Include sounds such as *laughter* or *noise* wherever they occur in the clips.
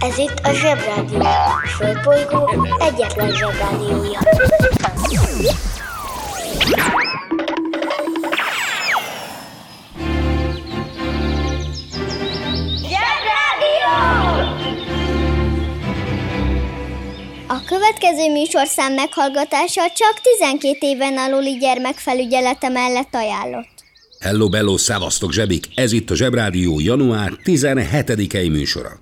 Ez itt a Zsebrádió. A Földbolygó egyetlen Zsebrádiója. Zsebrádió! A következő műsorszám meghallgatása csak 12 éven aluli gyermekfelügyelete mellett ajánlott. Hello, bello, szevasztok zsebik! Ez itt a Zsebrádió január 17-i műsora.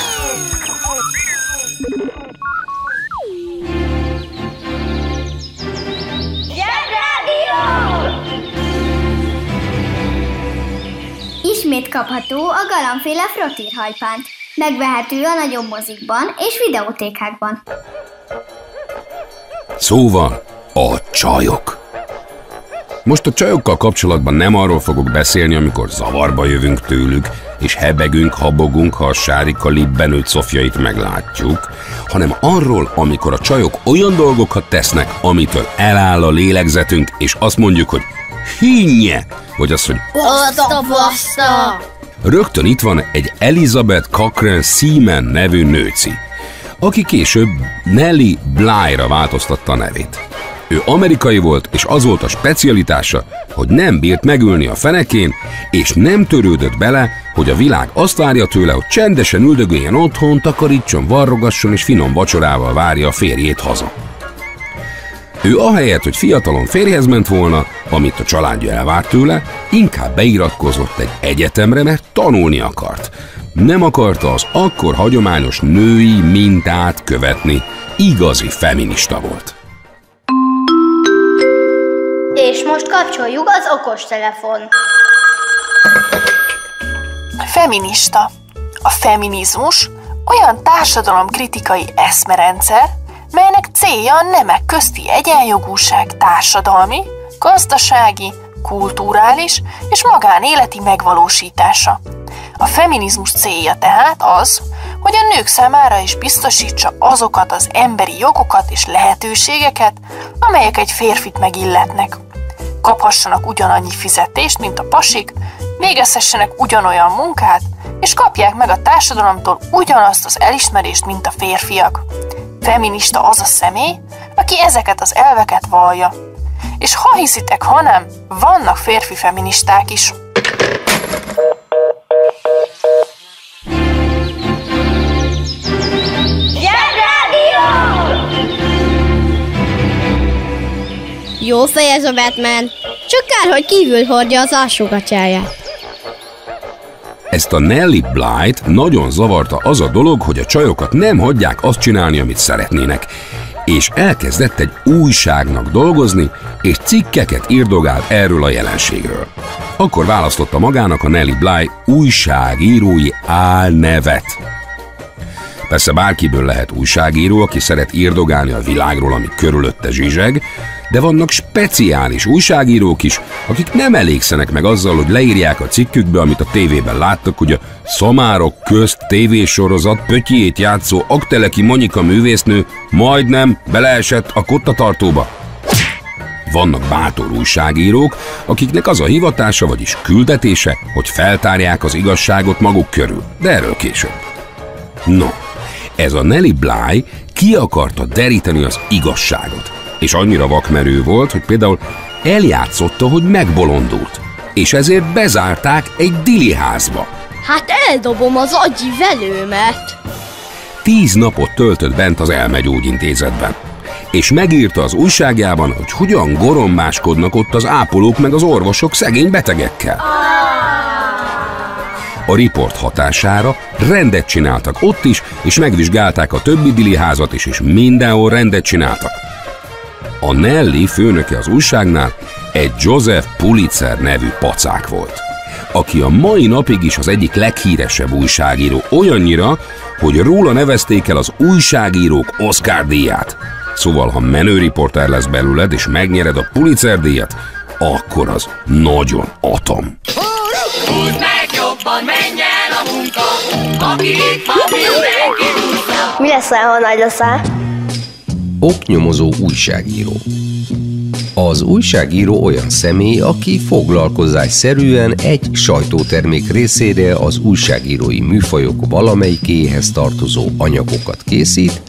Ismét kapható a galambféle frottírhajpánt. Megvehető a nagyobb mozikban és videótékákban. Szóval a csajok. Most a csajokkal kapcsolatban nem arról fogok beszélni, amikor zavarba jövünk tőlük, és hebegünk, habogunk, ha a sárika libbenőtt szofjait meglátjuk, hanem arról, amikor a csajok olyan dolgokat tesznek, amitől eláll a lélegzetünk, és azt mondjuk, hogy hinnye, vagy azt, hogy Baszta, baszta! Rögtön itt van egy Elizabeth Cochran Seaman nevű nőci, aki később Nelly Bly-ra változtatta a nevét. Ő amerikai volt, és az volt a specialitása, hogy nem bírt megülni a fenekén, és nem törődött bele, hogy a világ azt várja tőle, hogy csendesen üldögéljen otthon, takarítson, varrogasson és finom vacsorával várja a férjét haza. Ő ahelyett, hogy fiatalon férjhez ment volna, amit a családja elvárt tőle, inkább beiratkozott egy egyetemre, mert tanulni akart. Nem akarta az akkor hagyományos női mintát követni. Igazi feminista volt. És most kapcsoljuk az okostelefon. Feminista. A feminizmus olyan társadalomkritikai eszmerendszer, melynek célja a nemek közti egyenjogúság társadalmi, gazdasági, kulturális és magánéleti megvalósítása. A feminizmus célja tehát az, hogy a nők számára is biztosítsa azokat az emberi jogokat és lehetőségeket, amelyek egy férfit megilletnek. Kaphassanak ugyanannyi fizetést, mint a pasik, végezhessenek ugyanolyan munkát, és kapják meg a társadalomtól ugyanazt az elismerést, mint a férfiak. Feminista az a személy, aki ezeket az elveket vallja. És ha hiszitek, ha nem, vannak férfi feministák is. Jó fej ez a Batman. Csak kár, hogy kívül hordja az alsógatyáját. Ezt a Nelly Blight nagyon zavarta az a dolog, hogy a csajokat nem hagyják azt csinálni, amit szeretnének, és elkezdett egy újságnak dolgozni, és cikkeket írdogált erről a jelenségről. Akkor választotta magának a Nelly Bly újságírói álnevet. Persze bárkiből lehet újságíró, aki szeret írdogálni a világról, ami körülötte zsizseg, De vannak speciális újságírók is, akik nem elégszenek meg azzal, hogy leírják a cikkükbe, amit a tévében láttak, hogy a szamárok közt tévésorozat pötyjét játszó Akteleki Monika művésznő majdnem beleesett a kottatartóba. Vannak bátor újságírók, akiknek az a hivatása, vagyis küldetése, hogy feltárják az igazságot maguk körül, de erről később. No, ez a Nelly Bly ki akarta deríteni az igazságot, és annyira vakmerő volt, hogy például eljátszotta, hogy megbolondult, és ezért bezárták egy dili házba. Hát eldobom az agyi velőmet. Tíz napot töltött bent az elmegyógyintézetben és megírta az újságjában, hogy hogyan gorombáskodnak ott az ápolók meg az orvosok szegény betegekkel. A riport hatására rendet csináltak ott is, és megvizsgálták a többi diliházat is, és mindenhol rendet csináltak. A Nelly főnöke az újságnál egy Joseph Pulitzer nevű pacák volt, aki a mai napig is az egyik leghíresebb újságíró, olyannyira, hogy róla nevezték el az újságírók Oscar díját. Szóval, ha menőriporter lesz belőled, és megnyered a Pulitzer díjat, akkor az nagyon atom. Húzd meg jobban, menj el a munka, aki itt van, mindenki húzza. Mi lesz, ha nagy leszel? Oknyomozó újságíró. Az újságíró olyan személy, aki foglalkozásszerűen egy sajtótermék részére az újságírói műfajok valamelyikéhez tartozó anyagokat készít,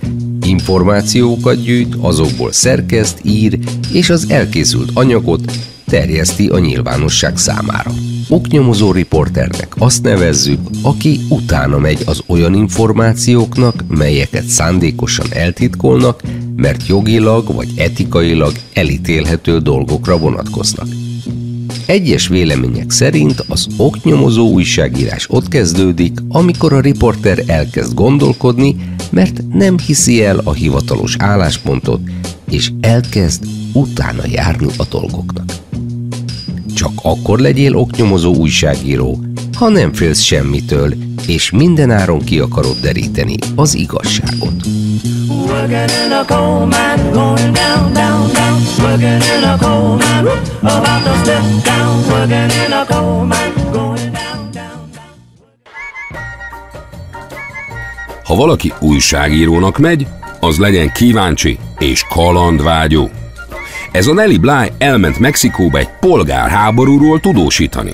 információkat gyűjt, azokból szerkeszt, ír, és az elkészült anyagot terjeszti a nyilvánosság számára. Oknyomozó riporternek azt nevezzük, aki utána megy az olyan információknak, melyeket szándékosan eltitkolnak, mert jogilag vagy etikailag elítélhető dolgokra vonatkoznak. Egyes vélemények szerint az oknyomozó újságírás ott kezdődik, amikor a riporter elkezd gondolkodni, mert nem hiszi el a hivatalos álláspontot, és elkezd utána járni a dolgoknak. Csak akkor legyél oknyomozó újságíró, ha nem félsz semmitől, és mindenáron ki akarod deríteni az igazságot. Ha valaki újságírónak megy, az legyen kíváncsi és kalandvágyó. Ez a Nelly Bly elment Mexikóba egy polgárháborúról tudósítani.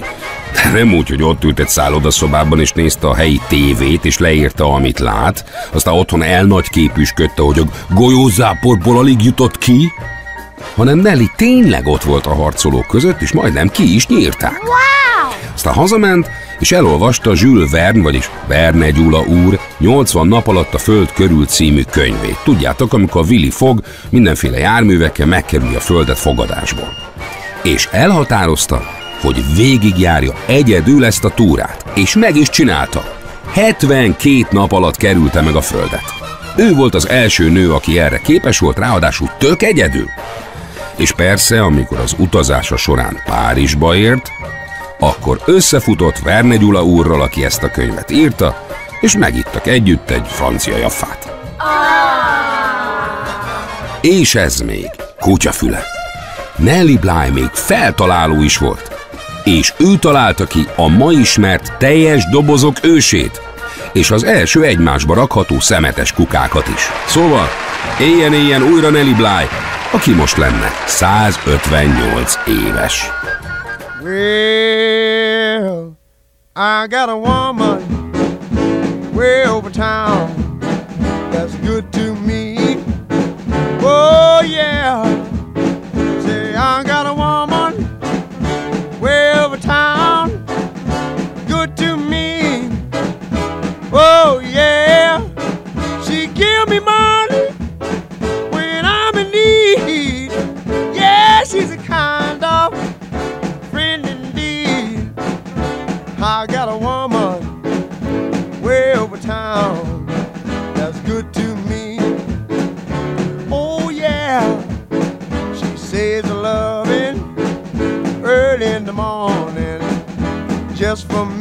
Nem úgy, hogy ott ült egy szállodaszobában és nézte a helyi tévét és leírta, amit lát, aztán otthon elnagy képüsködte, hogy a golyózáporból alig jutott ki, hanem Nelly tényleg ott volt a harcolók között, és majdnem ki is nyírták. Wow! Aztán hazament, és elolvasta Jules Verne, vagyis Verne Gyula úr 80 nap alatt a Föld körül című könyvét. Tudjátok, amikor a Willy fog mindenféle járművekkel megkerülje a Földet fogadásból. És elhatározta, hogy végigjárja egyedül ezt a túrát, és meg is csinálta. 72 nap alatt kerülte meg a Földet. Ő volt az első nő, aki erre képes volt, ráadásul tök egyedül. És persze, amikor az utazása során Párizsba ért, akkor összefutott Verne Gyula úrral, aki ezt a könyvet írta, és megittak együtt egy francia jaffát. És ez még kutyafüle. Nelly Bly még feltaláló is volt, és ő találta ki a ma ismert teljes dobozok ősét, és az első egymásba rakható szemetes kukákat is. Szóval, éljen-éljen újra Nelly Bly, aki most lenne 158 éves. Well, I got a woman way over town that's good to me. Oh, yeah. Say, I got a woman just for me.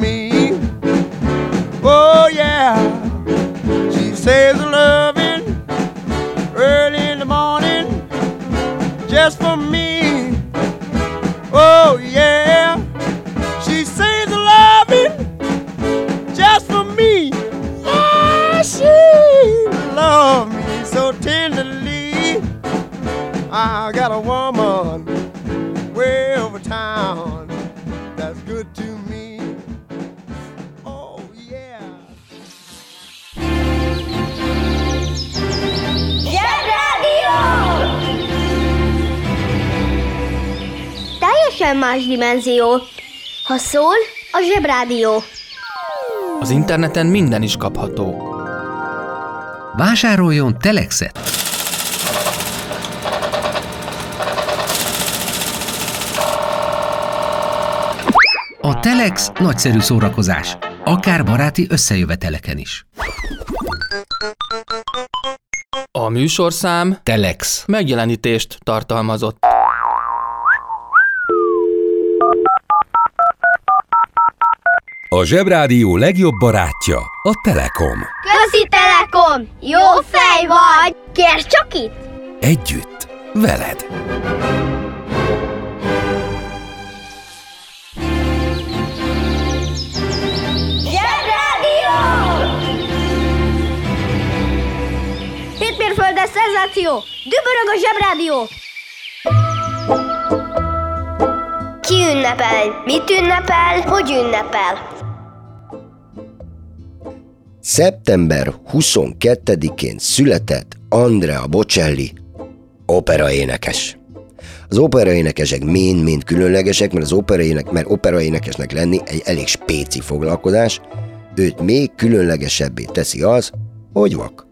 Teljesen más dimenzió. Ha szól, a zsebrádió. Az interneten minden is kapható. Vásároljon Telexet! A Telex nagyszerű szórakozás, akár baráti összejöveteleken is. A műsorszám Telex. megjelenítést tartalmazott. A Zsebrádió legjobb barátja a Telekom. Közi Telekom! Jó fej vagy! Kérd csak itt! Együtt, veled. Hétmérföldes szenzáció! Dübörög a zsebrádió! Ki ünnepel? Mit ünnepel? Hogy ünnepel? Szeptember 22-én született Andrea Bocelli, operaénekes. Az operaénekesek mind-mind különlegesek, mert az operaének, mert operaénekesnek lenni egy elég spéci foglalkozás, őt még különlegesebbé teszi az, hogy vak.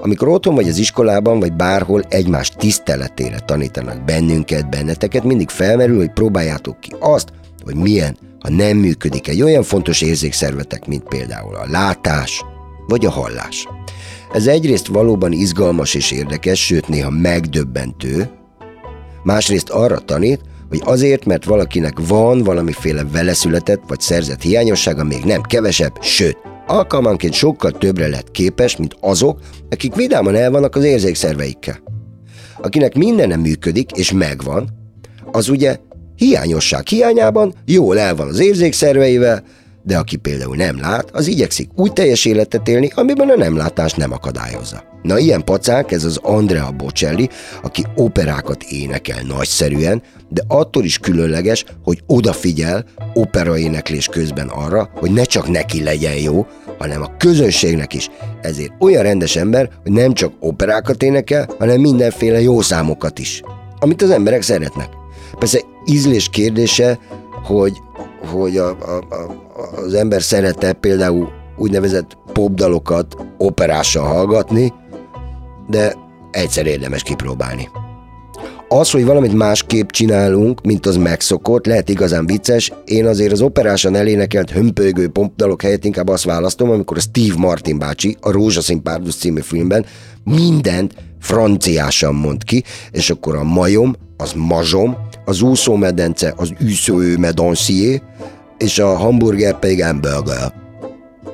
Amikor otthon vagy az iskolában, vagy bárhol egymás tiszteletére tanítanak bennünket, benneteket, mindig felmerül, hogy próbáljátok ki azt, hogy milyen, ha nem működik egy olyan fontos érzékszervetek, mint például a látás vagy a hallás. Ez egyrészt valóban izgalmas és érdekes, sőt néha megdöbbentő, másrészt arra tanít, hogy azért, mert valakinek van valamiféle veleszületett vagy szerzett hiányossága, még nem kevesebb, sőt, alkalmanként sokkal többre lett képes, mint azok, akik vidáman el vannak az érzékszerveikkel. Akinek minden nem működik és megvan, az ugye hiányosság hiányában jól el van az érzékszerveivel, de aki például nem lát, az igyekszik úgy teljes életet élni, amiben a nem látás nem akadályozza. Na ilyen pacák ez az Andrea Bocelli, aki operákat énekel nagyszerűen, de attól is különleges, hogy odafigyel operaéneklés közben arra, hogy ne csak neki legyen jó, hanem a közönségnek is. Ezért olyan rendes ember, hogy nem csak operákat énekel, hanem mindenféle jó számokat is, amit az emberek szeretnek. Persze ízlés kérdése, hogy, hogy a, a, a, az ember szerette például úgynevezett popdalokat operással hallgatni, de egyszer érdemes kipróbálni. Az, hogy valamit másképp csinálunk, mint az megszokott, lehet igazán vicces. Én azért az operásan elénekelt hömpölygő popdalok helyett inkább azt választom, amikor a Steve Martin bácsi a Rózsaszín Párduc című filmben mindent franciásan mond ki, és akkor a majom, az mazsom, az úszómedence, az üsző medancier, és a hamburger pedig hamburger.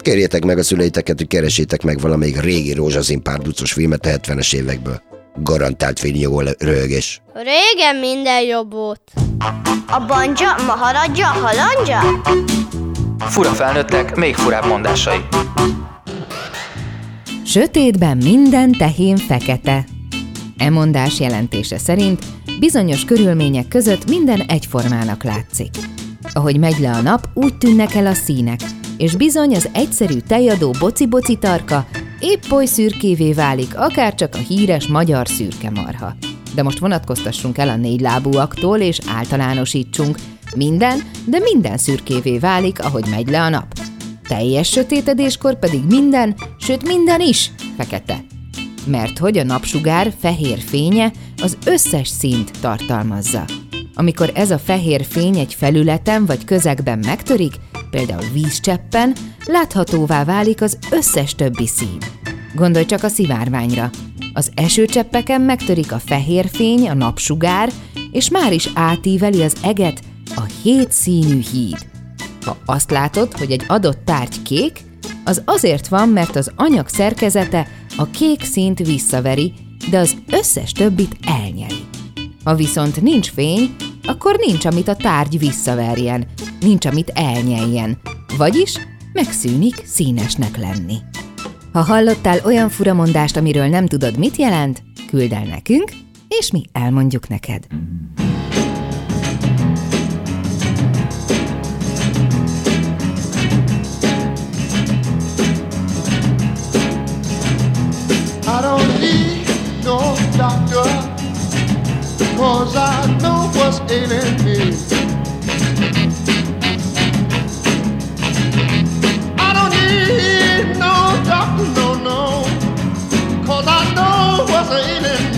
Kérjétek meg a szüleiteket, hogy keresétek meg valamelyik régi rózsaszín párducos filmet a 70-es évekből. Garantált fénynyugó röhögés. Régen minden jobb volt. A banja, maharadja, halandja? Fura felnőttek, még furább mondásai. Sötétben minden tehén fekete. E mondás jelentése szerint bizonyos körülmények között minden egyformának látszik. Ahogy megy le a nap, úgy tűnnek el a színek, és bizony az egyszerű tejadó boci-boci tarka épp oly szürkévé válik, akár csak a híres magyar szürke marha. De most vonatkoztassunk el a négylábúaktól, és általánosítsunk. Minden, de minden szürkévé válik, ahogy megy le a nap. Teljes sötétedéskor pedig minden, sőt minden is fekete. Mert hogy a napsugár fehér fénye az összes színt tartalmazza. Amikor ez a fehér fény egy felületen vagy közegben megtörik, például vízcseppen, láthatóvá válik az összes többi szín. Gondolj csak a szivárványra. Az esőcseppeken megtörik a fehér fény, a napsugár, és már is átíveli az eget a hét színű híd. Ha azt látod, hogy egy adott tárgy kék, az azért van, mert az anyag szerkezete a kék színt visszaveri, de az összes többit elnyeri. Ha viszont nincs fény, akkor nincs, amit a tárgy visszaverjen, nincs, amit elnyeljen, vagyis megszűnik színesnek lenni. Ha hallottál olyan furamondást, amiről nem tudod, mit jelent, küld el nekünk, és mi elmondjuk neked. Cause I know what's ailing me. I don't need no doctor, no, no, cause I know what's ailing me.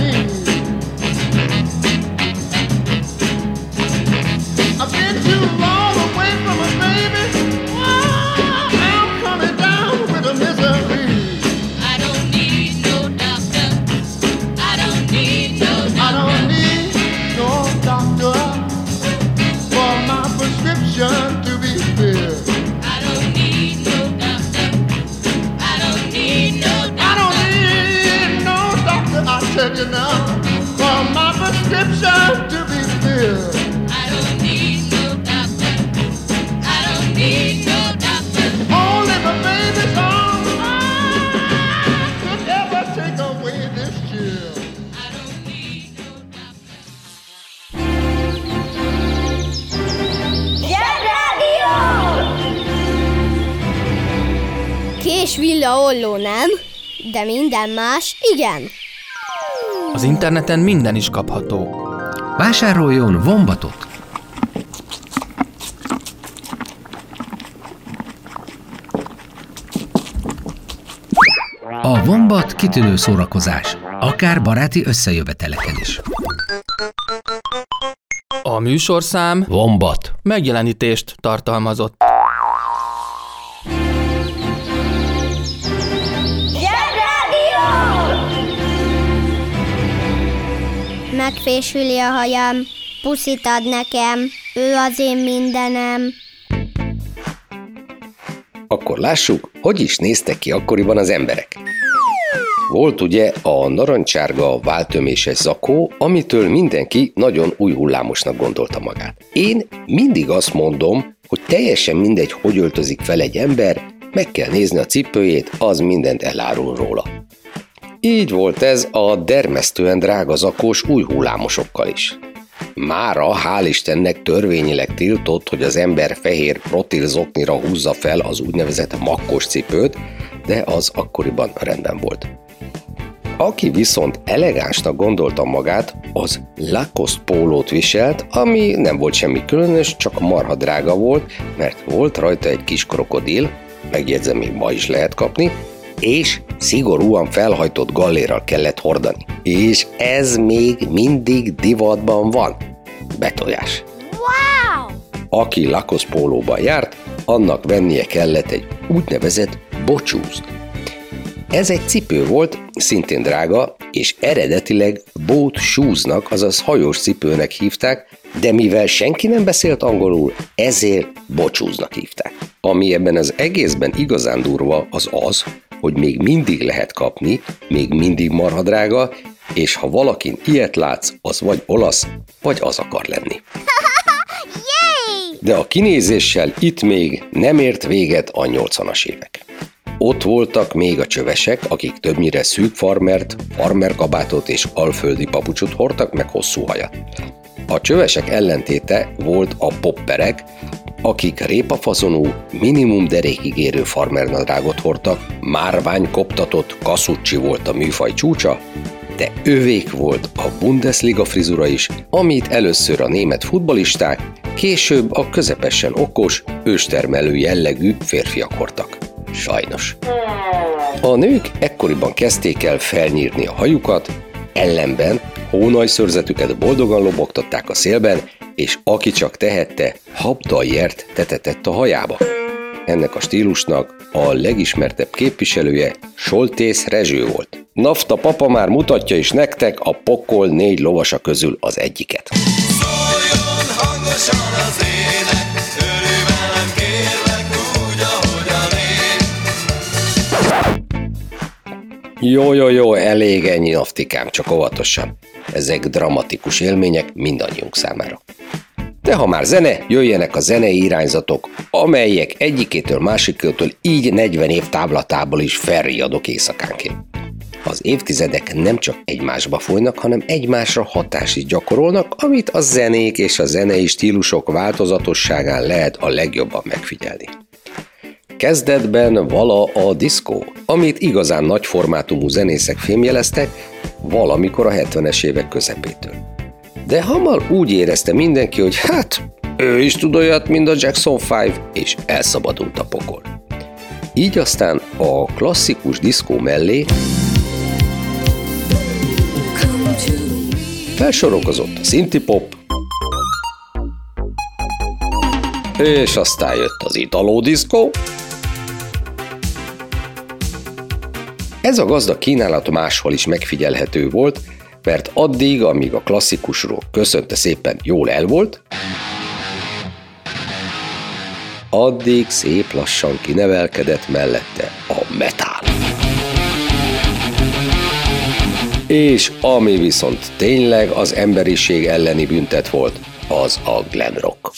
De minden más igen. Az interneten minden is kapható. Vásároljon vombatot! A vombat kitűnő szórakozás, akár baráti összejöveteleken is. A műsorszám Vombat. megjelenítést tartalmazott. Megfésüli a hajam, puszit ad nekem, ő az én mindenem. Akkor lássuk, hogy is néztek ki akkoriban az emberek. Volt ugye a narancsárga váltöméses zakó, amitől mindenki nagyon új hullámosnak gondolta magát. Én mindig azt mondom, hogy teljesen mindegy, hogy öltözik fel egy ember, meg kell nézni a cipőjét, az mindent elárul róla. Így volt ez a dermesztően drága zakós új hullámosokkal is. Mára, hál' Istennek törvényileg tiltott, hogy az ember fehér protil zoknira húzza fel az úgynevezett makkos cipőt, de az akkoriban rendben volt. Aki viszont elegánsnak gondolta magát, az Lacoste pólót viselt, ami nem volt semmi különös, csak marha drága volt, mert volt rajta egy kis krokodil, megjegyzem, még ma is lehet kapni, és szigorúan felhajtott gallérral kellett hordani. És ez még mindig divatban van. Betojás. Wow! Aki pólóban járt, annak vennie kellett egy úgynevezett bocsúzt. Ez egy cipő volt, szintén drága, és eredetileg boat shoesnak, azaz hajós cipőnek hívták, de mivel senki nem beszélt angolul, ezért bocsúznak hívták. Ami ebben az egészben igazán durva, az az, hogy még mindig lehet kapni, még mindig marha drága, és ha valakin ilyet látsz, az vagy olasz, vagy az akar lenni. *laughs* De a kinézéssel itt még nem ért véget a 80-as évek. Ott voltak még a csövesek, akik többnyire szűk farmert, farmerkabátot és alföldi papucsot hordtak, meg hosszú hajat. A csövesek ellentéte volt a popperek, akik répafaszonú, minimum derékig érő farmernadrágot hordtak, márvány koptatott kaszucsi volt a műfaj csúcsa, de övék volt a Bundesliga frizura is, amit először a német futbalisták, később a közepesen okos, őstermelő jellegű férfiak hordtak. Sajnos. A nők ekkoriban kezdték el felnyírni a hajukat, ellenben hónajszörzetüket boldogan lobogtatták a szélben, és aki csak tehette, habdaljert tetetett a hajába. Ennek a stílusnak a legismertebb képviselője Soltész Rezső volt. Nafta papa már mutatja is nektek a pokol négy lovasa közül az egyiket. hangosan az ének, Jó, jó, jó, elég ennyi naftikám, csak óvatosan. ezek dramatikus élmények mindannyiunk számára. De ha már zene, jöjjenek a zenei irányzatok, amelyek egyikétől másikétől így 40 év távlatából is felriadok éjszakánként. Az évtizedek nem csak egymásba folynak, hanem egymásra hatást is gyakorolnak, amit a zenék és a zenei stílusok változatosságán lehet a legjobban megfigyelni. Kezdetben vala a diszkó, amit igazán nagy formátumú zenészek fémjeleztek, valamikor a 70-es évek közepétől. De hamar úgy érezte mindenki, hogy hát, ő is tud olyat, mint a Jackson 5, és elszabadult a pokol. Így aztán a klasszikus diszkó mellé Felsorokozott a szinti pop, és aztán jött az italó diszkó. Ez a gazda kínálat máshol is megfigyelhető volt, mert addig, amíg a klasszikusról köszönte szépen jól el volt, addig szép lassan kinevelkedett mellette a metal. És ami viszont tényleg az emberiség elleni büntet volt, az a glam rock.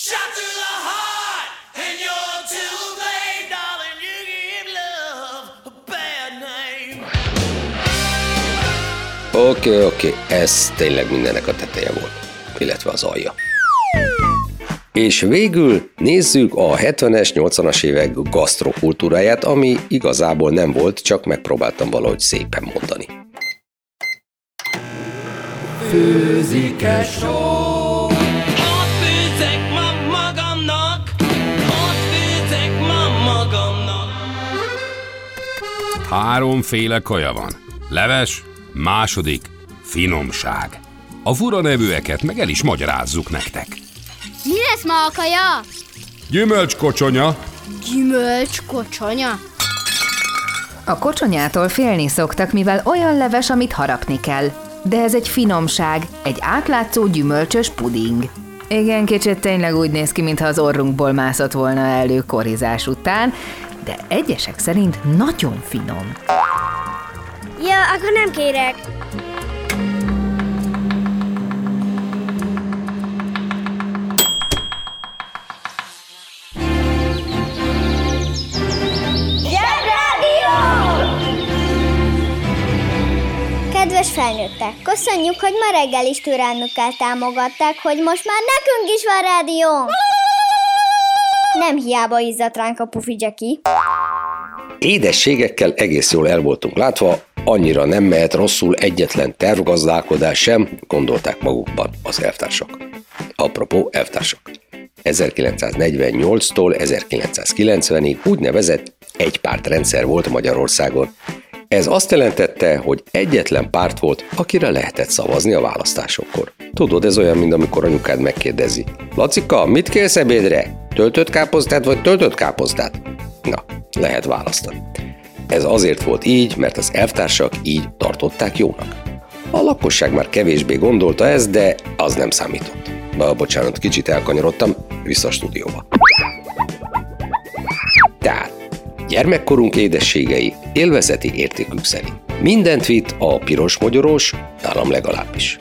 Oké, okay, oké, okay. ez tényleg mindennek a teteje volt, illetve az alja. És végül nézzük a 70-es, 80-as évek gasztrokultúráját, ami igazából nem volt, csak megpróbáltam valahogy szépen mondani. Főzike só Ott főzek ma magamnak Ott főzek ma magamnak Háromféle kaja van. Leves, második, finomság. A fura nevűeket meg el is magyarázzuk nektek. Mi lesz ma a kaja? Gyümölcskocsonya, Gyümölcs kocsonya. A kocsonyától félni szoktak, mivel olyan leves, amit harapni kell. De ez egy finomság, egy átlátszó gyümölcsös puding. Igen, kicsit tényleg úgy néz ki, mintha az orrunkból mászott volna elő korizás után, de egyesek szerint nagyon finom. Ja, akkor nem kérek. Kedves felnőttek, köszönjük, hogy ma reggel is türelmükkel támogatták, hogy most már nekünk is van rádió! Nem hiába izzadt ránk a pufi Jackie. Édességekkel egész jól el voltunk látva, annyira nem mehet rosszul egyetlen tervgazdálkodás sem, gondolták magukban az elvtársak. Apropó elvtársak. 1948-tól 1990-ig úgynevezett egypártrendszer volt Magyarországon. Ez azt jelentette, hogy egyetlen párt volt, akire lehetett szavazni a választásokkor. Tudod, ez olyan, mint amikor anyukád megkérdezi. Lacika, mit kérsz ebédre? Töltött káposztát vagy töltött káposztát? Na, lehet választani. Ez azért volt így, mert az elvtársak így tartották jónak. A lakosság már kevésbé gondolta ezt, de az nem számított. Ba, bocsánat, kicsit elkanyarodtam, vissza a stúdióba. Tehát, gyermekkorunk édességei élvezeti értékük szerint. Mindent vitt a piros mogyorós, nálam legalábbis.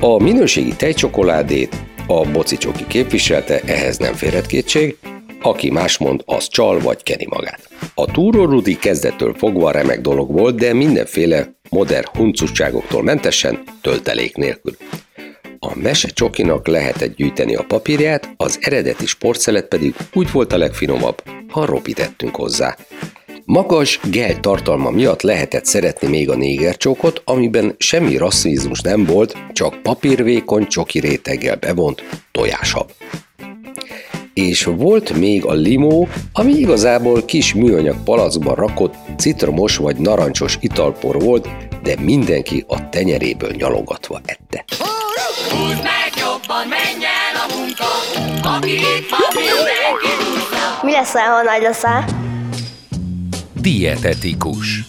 A minőségi tejcsokoládét a bocicsoki képviselte, ehhez nem férhet kétség, aki más mond, az csal vagy keni magát. A túrórudi kezdettől fogva remek dolog volt, de mindenféle modern huncutságoktól mentesen, töltelék nélkül. A mese csokinak lehetett gyűjteni a papírját, az eredeti sportszelet pedig úgy volt a legfinomabb, ha ropitettünk hozzá. Magas gel tartalma miatt lehetett szeretni még a négercsókot, amiben semmi rasszizmus nem volt, csak papírvékony csoki réteggel bevont tojáshab. És volt még a limó, ami igazából kis műanyag palackban rakott citromos vagy narancsos italpor volt, de mindenki a tenyeréből nyalogatva ette. Húzd meg jobban, menj el a munka Aki itt van, mindenki húzza Mi lesz, ha nagy leszel? Dietetikus.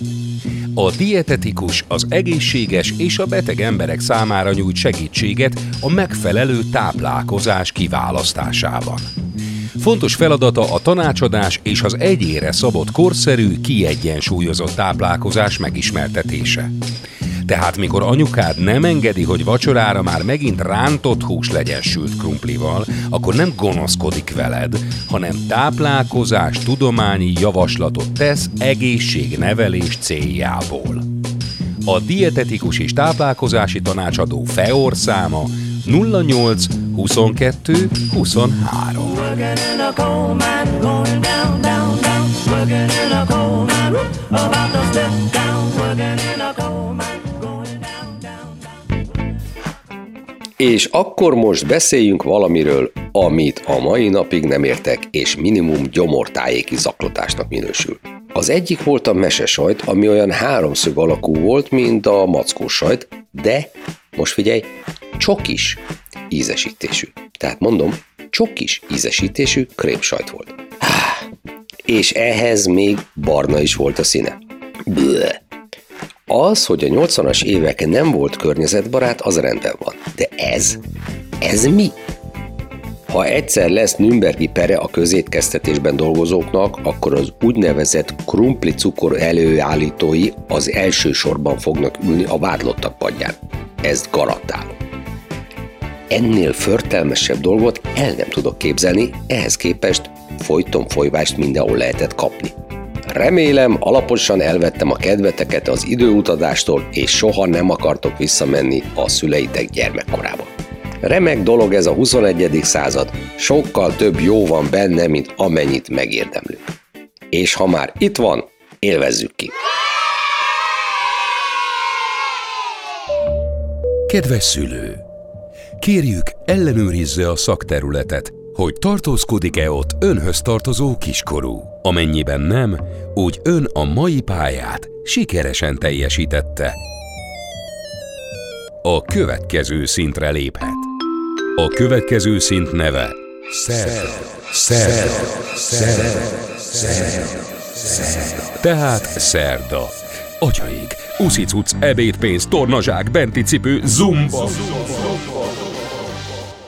A dietetikus az egészséges és a beteg emberek számára nyújt segítséget a megfelelő táplálkozás kiválasztásában. Fontos feladata a tanácsadás és az egyére szabott korszerű, kiegyensúlyozott táplálkozás megismertetése. Tehát mikor anyukád nem engedi, hogy vacsorára már megint rántott hús legyen sült krumplival, akkor nem gonoszkodik veled, hanem táplálkozás tudományi javaslatot tesz egészségnevelés céljából. A dietetikus és táplálkozási tanácsadó FEOR száma 08 22 23. És akkor most beszéljünk valamiről, amit a mai napig nem értek, és minimum gyomortájéki zaklatásnak minősül. Az egyik volt a mesesajt, ami olyan háromszög alakú volt, mint a mackós sajt, de, most figyelj, csokis ízesítésű. Tehát mondom, csokis ízesítésű krémsajt volt. És ehhez még barna is volt a színe. Bleh. Az, hogy a 80-as évek nem volt környezetbarát, az rendben van. De ez? Ez mi? Ha egyszer lesz Nürnbergi pere a közétkeztetésben dolgozóknak, akkor az úgynevezett krumpli cukor előállítói az első sorban fognak ülni a vádlottak padján. Ezt garantálom. Ennél förtelmesebb dolgot el nem tudok képzelni, ehhez képest folyton folyvást mindenhol lehetett kapni. Remélem, alaposan elvettem a kedveteket az időutadástól, és soha nem akartok visszamenni a szüleitek gyermekkorába. Remek dolog ez a 21. század, sokkal több jó van benne, mint amennyit megérdemlünk. És ha már itt van, élvezzük ki! Kedves szülő! Kérjük, ellenőrizze a szakterületet, hogy tartózkodik-e ott önhöz tartozó kiskorú. Amennyiben nem, úgy ön a mai pályát sikeresen teljesítette. A következő szintre léphet. A következő szint neve. Szerda. Szerda. Szerda. Szerda. Tehát szerda. Atyaik, uszicuc, ebédpénz, tornazsák, benti cipő, zumba.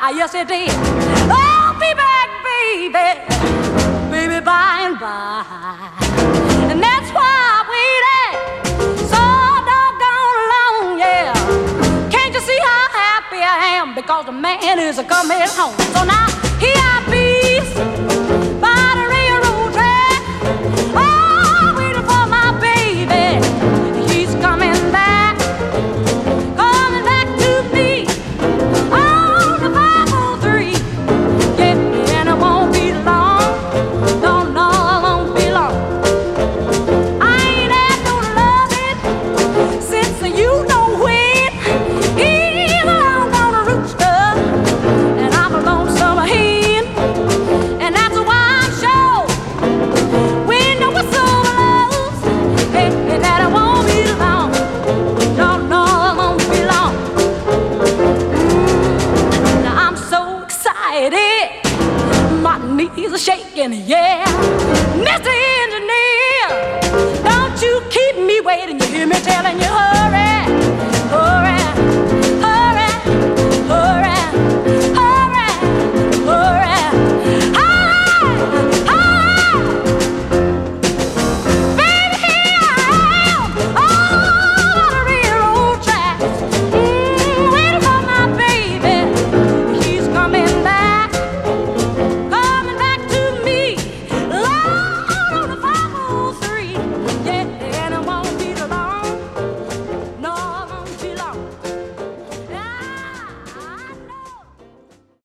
Goodbye, yes he did. I'll be back, baby, baby, by and by. And that's why I waited so doggone long, yeah. Can't you see how happy I am because the man is coming home? So now